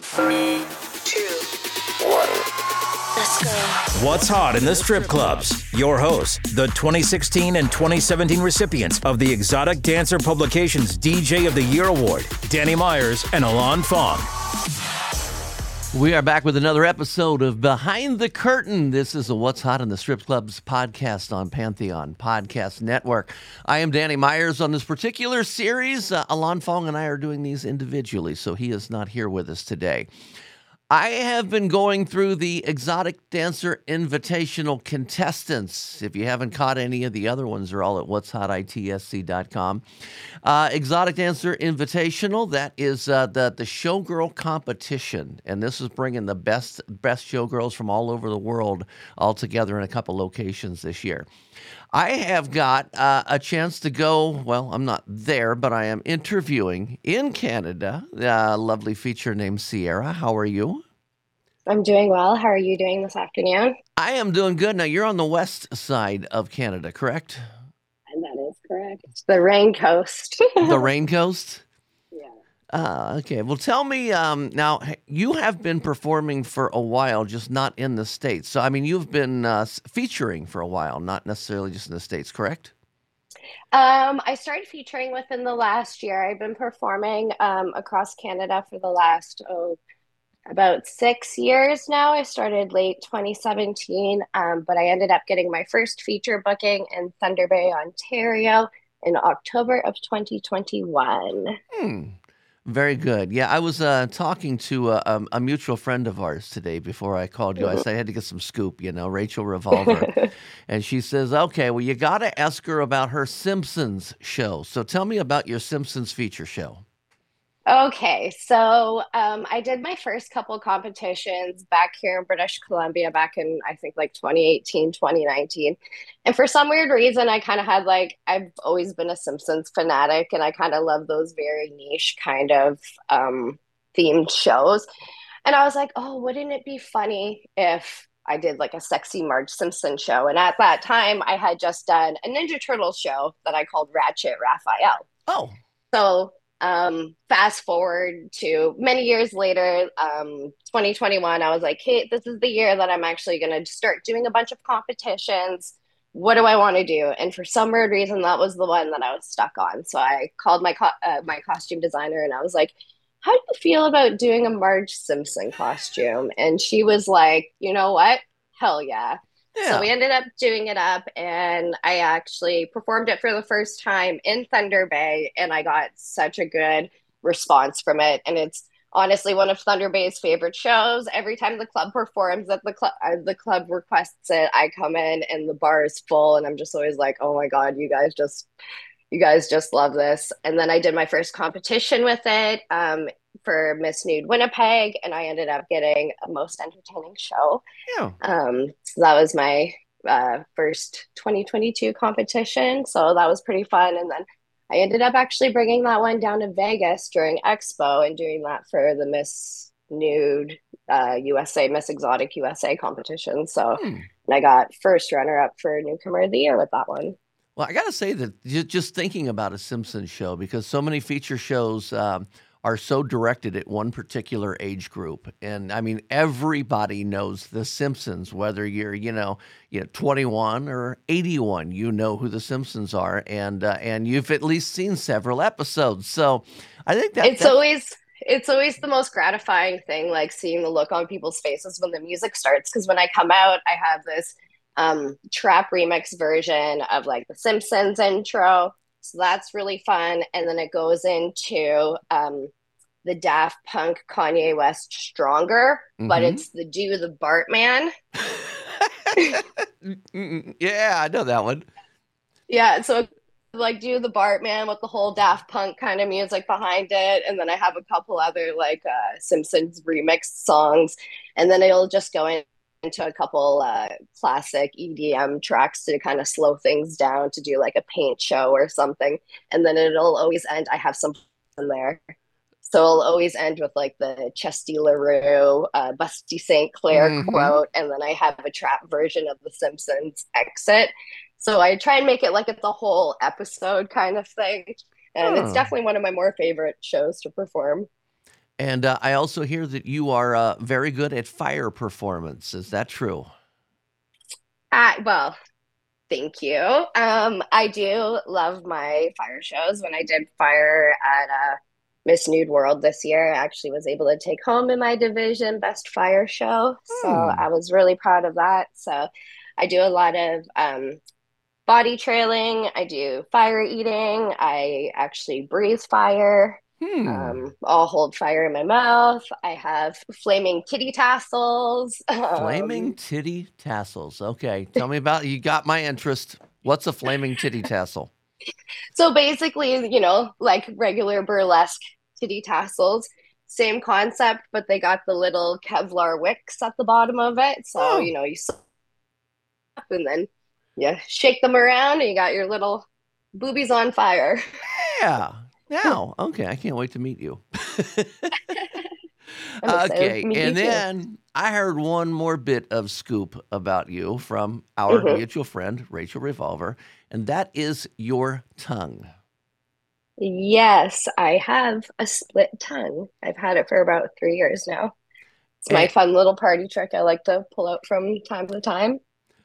Three, two, one. Let's go. What's hot in the strip clubs? Your hosts, the 2016 and 2017 recipients of the Exotic Dancer Publications DJ of the Year Award, Danny Myers and Alon Fong. We are back with another episode of Behind the Curtain. This is a What's Hot in the Strip Clubs podcast on Pantheon Podcast Network. I am Danny Myers on this particular series. Uh, Alon Fong and I are doing these individually, so he is not here with us today. I have been going through the Exotic Dancer Invitational contestants. If you haven't caught any of the other ones, they're all at what'shotitsc.com. Uh, Exotic Dancer Invitational, that is uh, the, the showgirl competition. And this is bringing the best, best showgirls from all over the world all together in a couple locations this year. I have got uh, a chance to go. Well, I'm not there, but I am interviewing in Canada a lovely feature named Ciara. How are you? I'm doing well. How are you doing this afternoon? I am doing good. Now, you're on the west side of Canada, correct? And that is correct. It's the Rain Coast. the Rain Coast? Yeah. Uh, okay. Well, tell me um, now, you have been performing for a while, just not in the States. So, I mean, you've been uh, featuring for a while, not necessarily just in the States, correct? Um, I started featuring within the last year. I've been performing um, across Canada for the last, oh, about six years now. I started late 2017, um, but I ended up getting my first feature booking in Thunder Bay, Ontario in October of 2021. Hmm. Very good. Yeah, I was uh, talking to a, a, a, mutual friend of ours today before I called you. Mm-hmm. I said I had to get some scoop, you know, Rachel Revolver. and she says, okay, well, you got to ask her about her Simpsons show. So tell me about your Simpsons feature show. Okay, so um, I did my first couple competitions back here in British Columbia back in, I think, like 2018, 2019. And for some weird reason, I kind of had like, I've always been a Simpsons fanatic and I kind of love those very niche kind of um, themed shows. And I was like, oh, wouldn't it be funny if I did like a sexy Marge Simpson show? And at that time, I had just done a Ninja Turtle show that I called Ratchet Raphael. Oh. So um, fast forward to many years later, um, 2021, I was like, hey, this is the year that I'm actually going to start doing a bunch of competitions. What do I want to do? And for some weird reason, that was the one that I was stuck on. So I called my co- uh, my costume designer and I was like, how do you feel about doing a Marge Simpson costume? And she was like, you know what? Hell yeah. Yeah. So we ended up doing it up, and I actually performed it for the first time in Thunder Bay, and I got such a good response from it. And it's honestly one of Thunder Bay's favorite shows. Every time the club performs at the club, uh, the club requests it. I come in, and the bar is full, and I'm just always like, "Oh my god, you guys just." You guys just love this. And then I did my first competition with it. Um, for Miss Nude Winnipeg, and I ended up getting a most entertaining show. Yeah. Um, so that was my uh, first 2022 competition. So that was pretty fun. And then I ended up actually bringing that one down to Vegas during Expo and doing that for the Miss Nude uh, USA, Miss Exotic USA competition. So, hmm. and I got first runner up for Newcomer of the Year with that one. Well, I got to say that just thinking about a Simpsons show, because so many feature shows, um, are so directed at one particular age group. And I mean, everybody knows The Simpsons, whether you're, you know, you know, 21 or 81, you know who The Simpsons are, and uh, and you've at least seen several episodes. So I think that it's always it's always the most gratifying thing, like seeing the look on people's faces when the music starts. Because when I come out, I have this um, trap remix version of like the Simpsons intro so that's really fun. And then it goes into um, the Daft Punk Kanye West Stronger, mm-hmm. but it's the Do the Bartman. yeah, I know that one. Yeah, so like do the Bartman with the whole Daft Punk kind of music behind it, and then I have a couple other like uh, Simpsons remix songs, and then it'll just go in, into a couple uh, classic EDM tracks to kind of slow things down to do like a paint show or something, and then it'll always end. I have some in there. So it'll always end with like the Chesty LaRue, uh, Busty St. Clair Mhm. quote, and then I have a trap version of The Simpsons exit. So I try and make it like it's a whole episode kind of thing. And Huh. it's definitely one of my more favorite shows to perform. And uh, I also hear that you are uh, very good at fire performance. Is that true? Uh, well, thank you. Um, I do love my fire shows. When I did fire at uh, Miss Nude World this year, I actually was able to take home in my division best fire show. So Hmm. I was really proud of that. So I do a lot of um, body trailing. I do fire eating. I actually breathe fire. Hmm. Um, I'll hold fire in my mouth. I have flaming kitty tassels. flaming Um, titty tassels. Okay, tell me about. You got my interest. What's a flaming titty tassel? So basically, you know, like regular burlesque titty tassels, same concept, but they got the little Kevlar wicks at the bottom of it. So, Oh. you know, you slap and then you shake them around and you got your little boobies on fire. Yeah. Now, okay, I can't wait to meet you. Okay, and too. then I heard one more bit of scoop about you from our Mhm. mutual friend Rachel Revolver, and that is your tongue. Yes, I have a split tongue. I've had it for about three years now. It's my And- fun little party trick I like to pull out from time to time.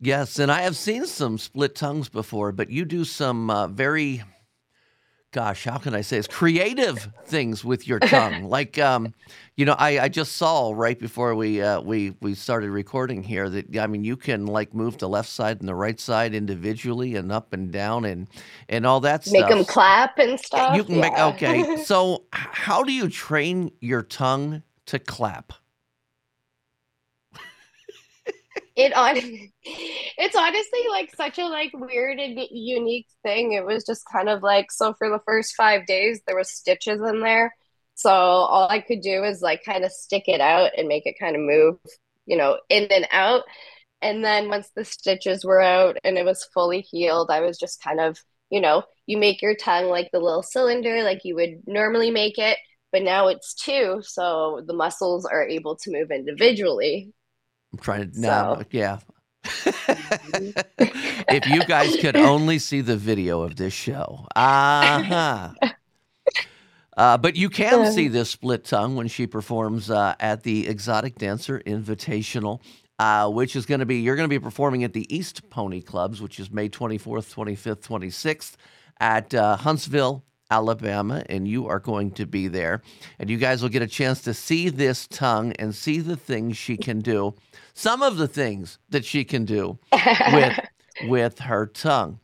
Yes, and I have seen some split tongues before, but you do some uh, very, gosh, how can I say this? Creative things with your tongue. like, um, you know, I, I just saw right before we uh, we we started recording here that I mean, you can like move the left side and the right side individually and up and down and and all that Make stuff. Make them clap and stuff. You can make okay. So, how do you train your tongue to clap? it on it's honestly like such a like weird and unique thing. It was just kind of like so for the first five days there was stitches in there. So all i could do is like kind of stick it out and make it kind of move you know in and out. And then once the stitches were out and it was fully healed i was just kind of you know you make your tongue like the little cylinder like you would normally make it but now it's two so the muscles are able to move individually. I'm trying to now, So- yeah. If you guys could only see the video of this show, uh-huh. Uh, but you can see this split tongue when she performs uh, at the Exotic Dancer Invitational, uh, which is going to be, you're going to be performing at the East Pony Clubs, which is May 24th, 25th, 26th at uh, Huntsville, Alabama, and you are going to be there. And you guys will get a chance to see this tongue and see the things she can do, some of the things that she can do with with her tongue.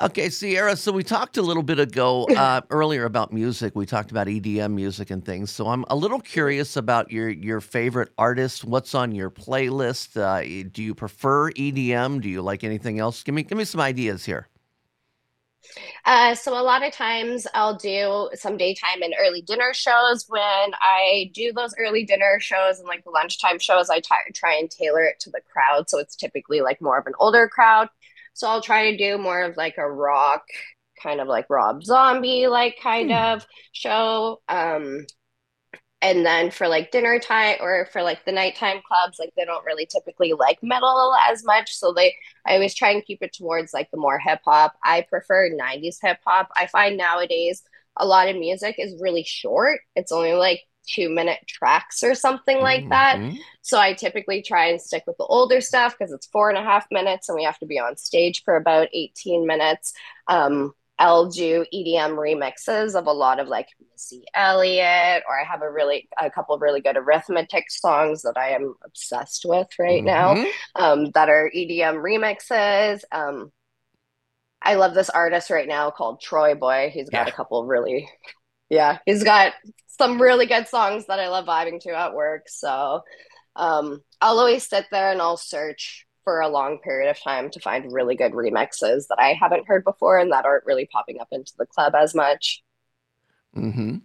Okay, Ciara. So we talked a little bit ago uh, earlier about music. We talked about EDM music and things. So I'm a little curious about your your favorite artist. What's on your playlist? Uh, do you prefer EDM? Do you like anything else? Give me give me some ideas here. Uh, so a lot of times I'll do some daytime and early dinner shows. When I do those early dinner shows and like the lunchtime shows, I try, try and tailor it to the crowd. So it's typically like more of an older crowd. So I'll try to do more of like a rock, kind of like Rob Zombie like kind of show. Um, and then for like dinner time or for like the nighttime clubs, like they don't really typically like metal as much. So they I always try and keep it towards like the more hip hop. I prefer 90s hip hop. I find nowadays a lot of music is really short. It's only like two minute tracks or something like that. Mhm. So I typically try and stick with the older stuff because it's four and a half minutes and we have to be on stage for about 18 minutes. Um, I'll do EDM remixes of a lot of like Missy Elliott, or I have a really a couple of really good arithmetic songs that I am obsessed with right now Mhm. um, that are EDM remixes. Um, I love this artist right now called TroyBoi. He's got Yeah. a couple of really, yeah, he's got some really good songs that I love vibing to at work. So um, I'll always sit there and I'll search for a long period of time to find really good remixes that I haven't heard before and that aren't really popping up into the club as much. Hmm.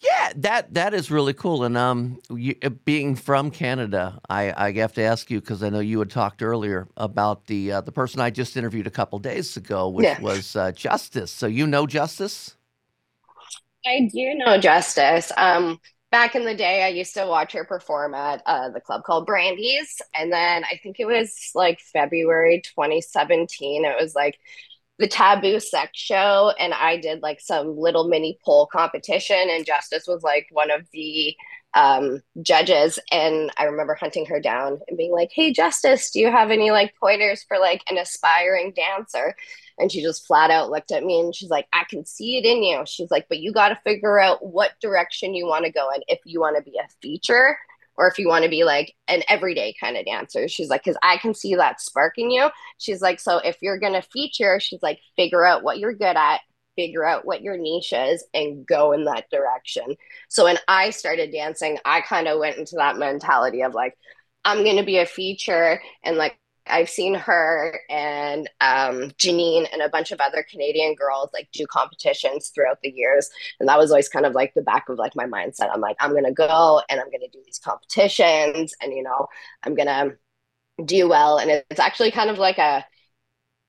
Yeah, that that is really cool. And um, you, uh, being from Canada, I, I have to ask you because I know you had talked earlier about the uh, the person I just interviewed a couple days ago, which Yeah. was uh, Justice. So you know Justice. I do know Justice. Um, back in the day, I used to watch her perform at uh, the club called Brandy's, and then I think it was like February 2017. It was like the Taboo Sex Show, and I did like some little mini pole competition, and Justice was like one of the um, judges. And I remember hunting her down and being like, "Hey, Justice, do you have any like pointers for like an aspiring dancer?" And she just flat out looked at me and she's like, I can see it in you. She's like, but you got to figure out what direction you want to go in if you want to be a feature or if you want to be like an everyday kind of dancer. She's like, because I can see that spark in you. She's like, so if you're going to feature, she's like, figure out what you're good at, figure out what your niche is, and go in that direction. So when I started dancing, I kind of went into that mentality of like, I'm going to be a feature and like, I've seen her and um, Janine and a bunch of other Canadian girls like do competitions throughout the years, and that was always kind of like the back of like my mindset. I'm like, I'm gonna go and I'm gonna do these competitions, and you know, I'm gonna do well. And it's actually kind of like a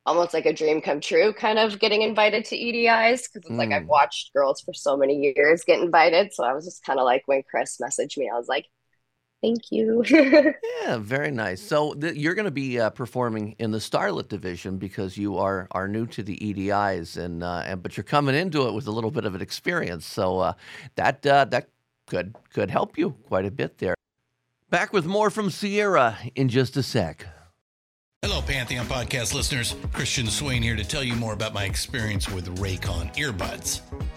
almost like a dream come true, kind of getting invited to EDIs because it's like I've Mm. watched girls for so many years get invited. So I was just kind of like when Chris messaged me, I was like, thank you. Yeah, very nice. So th- you're going to be uh, performing in the Starlet division because you are are new to the EDIs, and uh, and but you're coming into it with a little bit of an experience. So uh, that uh, that could could help you quite a bit there. Back with more from Ciara in just a sec. Hello, Pantheon podcast listeners. Christian Swain here to tell you more about my experience with Raycon earbuds.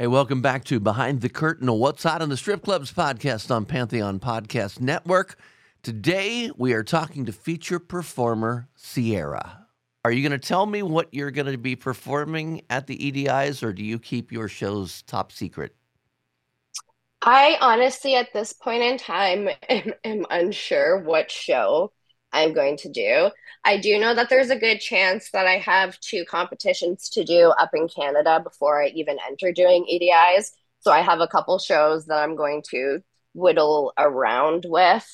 Hey, welcome back to Behind the Curtain, a What's Hot in the Strip Clubs podcast on Pantheon Podcast Network. Today, we are talking to feature performer Ciara. Are you going to tell me what you're going to be performing at the EDIs, or do you keep your shows top secret? I honestly, at this point in time, am, am unsure what show I'm going to do. I do know that there's a good chance that I have two competitions to do up in Canada before I even enter doing EDIs. So I have a couple shows that I'm going to whittle around with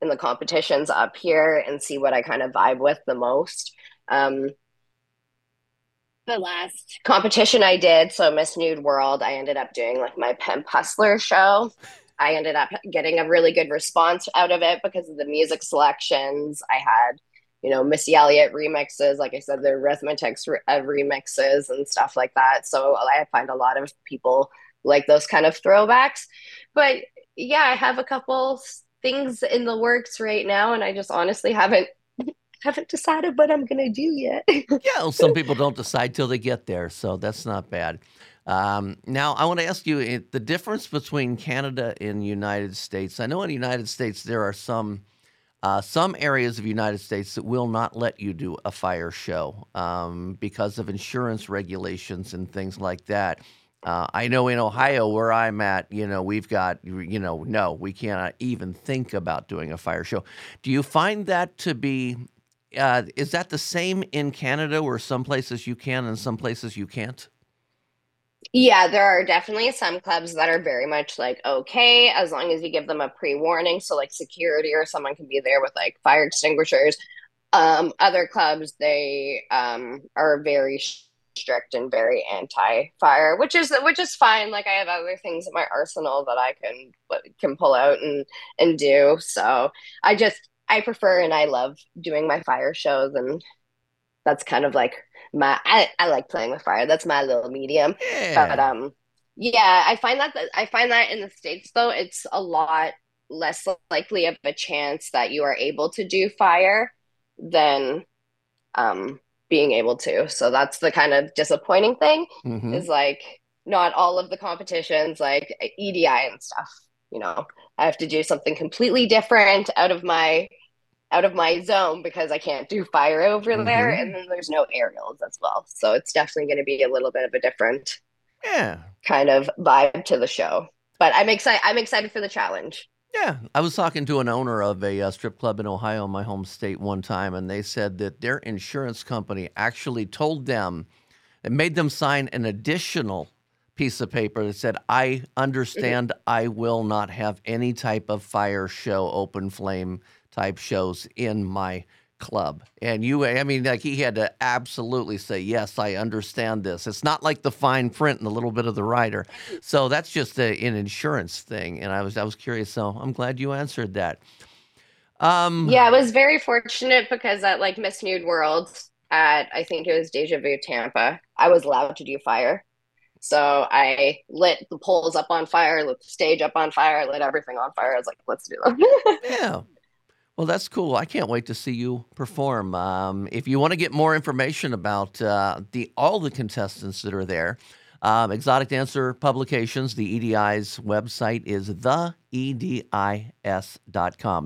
in the competitions up here and see what I kind of vibe with the most. Um, the last competition I did, so Miss Nude World, I ended up doing like my Pimp Hustler show. I ended up getting a really good response out of it because of the music selections. I had, you know, Missy Elliott remixes, like I said, the Arithmetics re- uh, remixes and stuff like that. So I find a lot of people like those kind of throwbacks. But yeah, I have a couple things in the works right now, and I just honestly haven't haven't decided what I'm gonna do yet. Yeah, well, some people don't decide till they get there, so that's not bad. Um, now, I want to ask you the difference between Canada and United States. I know in the United States there are some uh, some areas of the United States that will not let you do a fire show um, because of insurance regulations and things like that. Uh, I know in Ohio, where I'm at, you know, we've got, you know, no, we cannot even think about doing a fire show. Do you find that to be, uh, is that the same in Canada where some places you can and some places you can't? Yeah, there are definitely some clubs that are very much like okay, as long as you give them a pre-warning, so like security or someone can be there with like fire extinguishers. Um, other clubs they um, are very strict and very anti-fire, which is which is fine. Like I have other things in my arsenal that I can can pull out and and do. So I just I prefer and I love doing my fire shows, and that's kind of like my I, I like playing with fire. That's my little medium. Yeah. But um yeah, I find that I find that in the states though it's a lot less likely of a chance that you are able to do fire than um being able to. So that's the kind of disappointing thing mm-hmm. is like not all of the competitions like EDI and stuff, you know. I have to do something completely different out of my out of my zone because I can't do fire over mm-hmm. there, and then there's no aerials as well. So it's definitely going to be a little bit of a different, yeah, kind of vibe to the show. But I'm excited. I'm excited for the challenge. Yeah, I was talking to an owner of a uh, strip club in Ohio, my home state, one time, and they said that their insurance company actually told them, it made them sign an additional piece of paper that said, "I understand, mm-hmm. I will not have any type of fire show, open flame." Type shows in my club. And you, I mean, like he had to absolutely say, yes, I understand this. It's not like the fine print and a little bit of the rider. So that's just a, an insurance thing. And I was, I was curious. So I'm glad you answered that. Um, yeah, I was very fortunate because at like Miss Nude World at, I think it was Deja Vu Tampa, I was allowed to do fire. So I lit the poles up on fire, lit the stage up on fire, lit everything on fire. I was like, let's do them. yeah. Well, that's cool. I can't wait to see you perform. Um, if you want to get more information about uh, the all the contestants that are there, um, Exotic Dancer Publications, the EDI's website is theedis.com.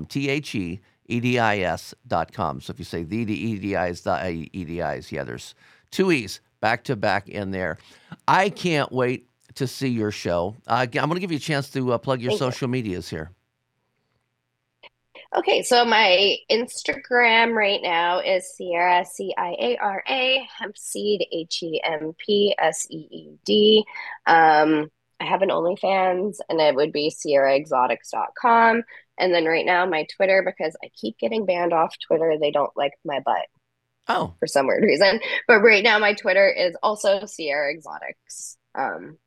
T H E E D I S.com. So if you say the the EDIs, the EDIs, yeah, there's two E's back to back in there. I can't wait to see your show. Uh, I'm going to give you a chance to uh, plug your Thank social you. medias here. Okay, so my Instagram right now is Ciara C I A R A Hempseed H E M P S E E D. Um, I have an OnlyFans, and it would be CiaraExotics.com. And then right now, my Twitter because I keep getting banned off Twitter. They don't like my butt. Oh, for some weird reason. But right now, my Twitter is also Ciara Exotics. Um,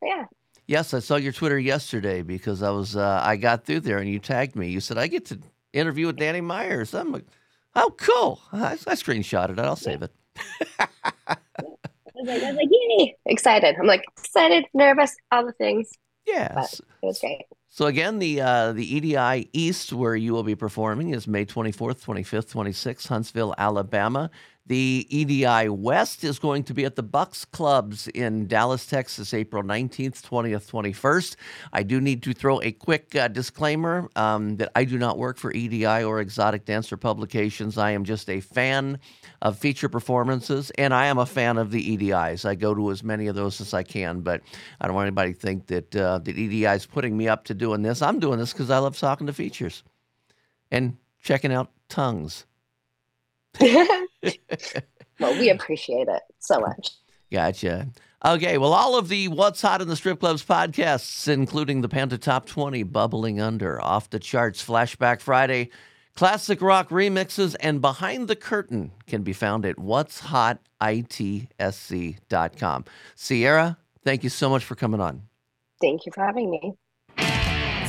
so yeah. Yes, I saw your Twitter yesterday because I was uh, I got through there and you tagged me. You said I get to interview with Danny Myers. I'm like, oh, cool. I, I screenshotted it. I'll save it. I was like, I was like, yay! Excited. I'm like excited, nervous, all the things. Yes, it was great. So again, the uh, the EDI East, where you will be performing, is May 24th, 25th, 26th, Huntsville, Alabama. The EDI West is going to be at the Bucks Clubs in Dallas, Texas, April 19th, 20th, 21st. I do need to throw a quick uh, disclaimer um, that I do not work for EDI or Exotic Dancer Publications. I am just a fan of feature performances, and I am a fan of the EDIs. I go to as many of those as I can, but I don't want anybody to think that, uh, that EDI is putting me up to doing this. I'm doing this because I love talking to features and checking out tongues. well, we appreciate it so much. Gotcha. Okay, well, all of the What's Hot in the Strip Clubs podcasts, including the Panda Top 20, Bubbling Under, Off the Charts, Flashback Friday, Classic Rock Remixes, and Behind the Curtain, can be found at what'shotitsc.com. Ciara, thank you so much for coming on. Thank you for having me.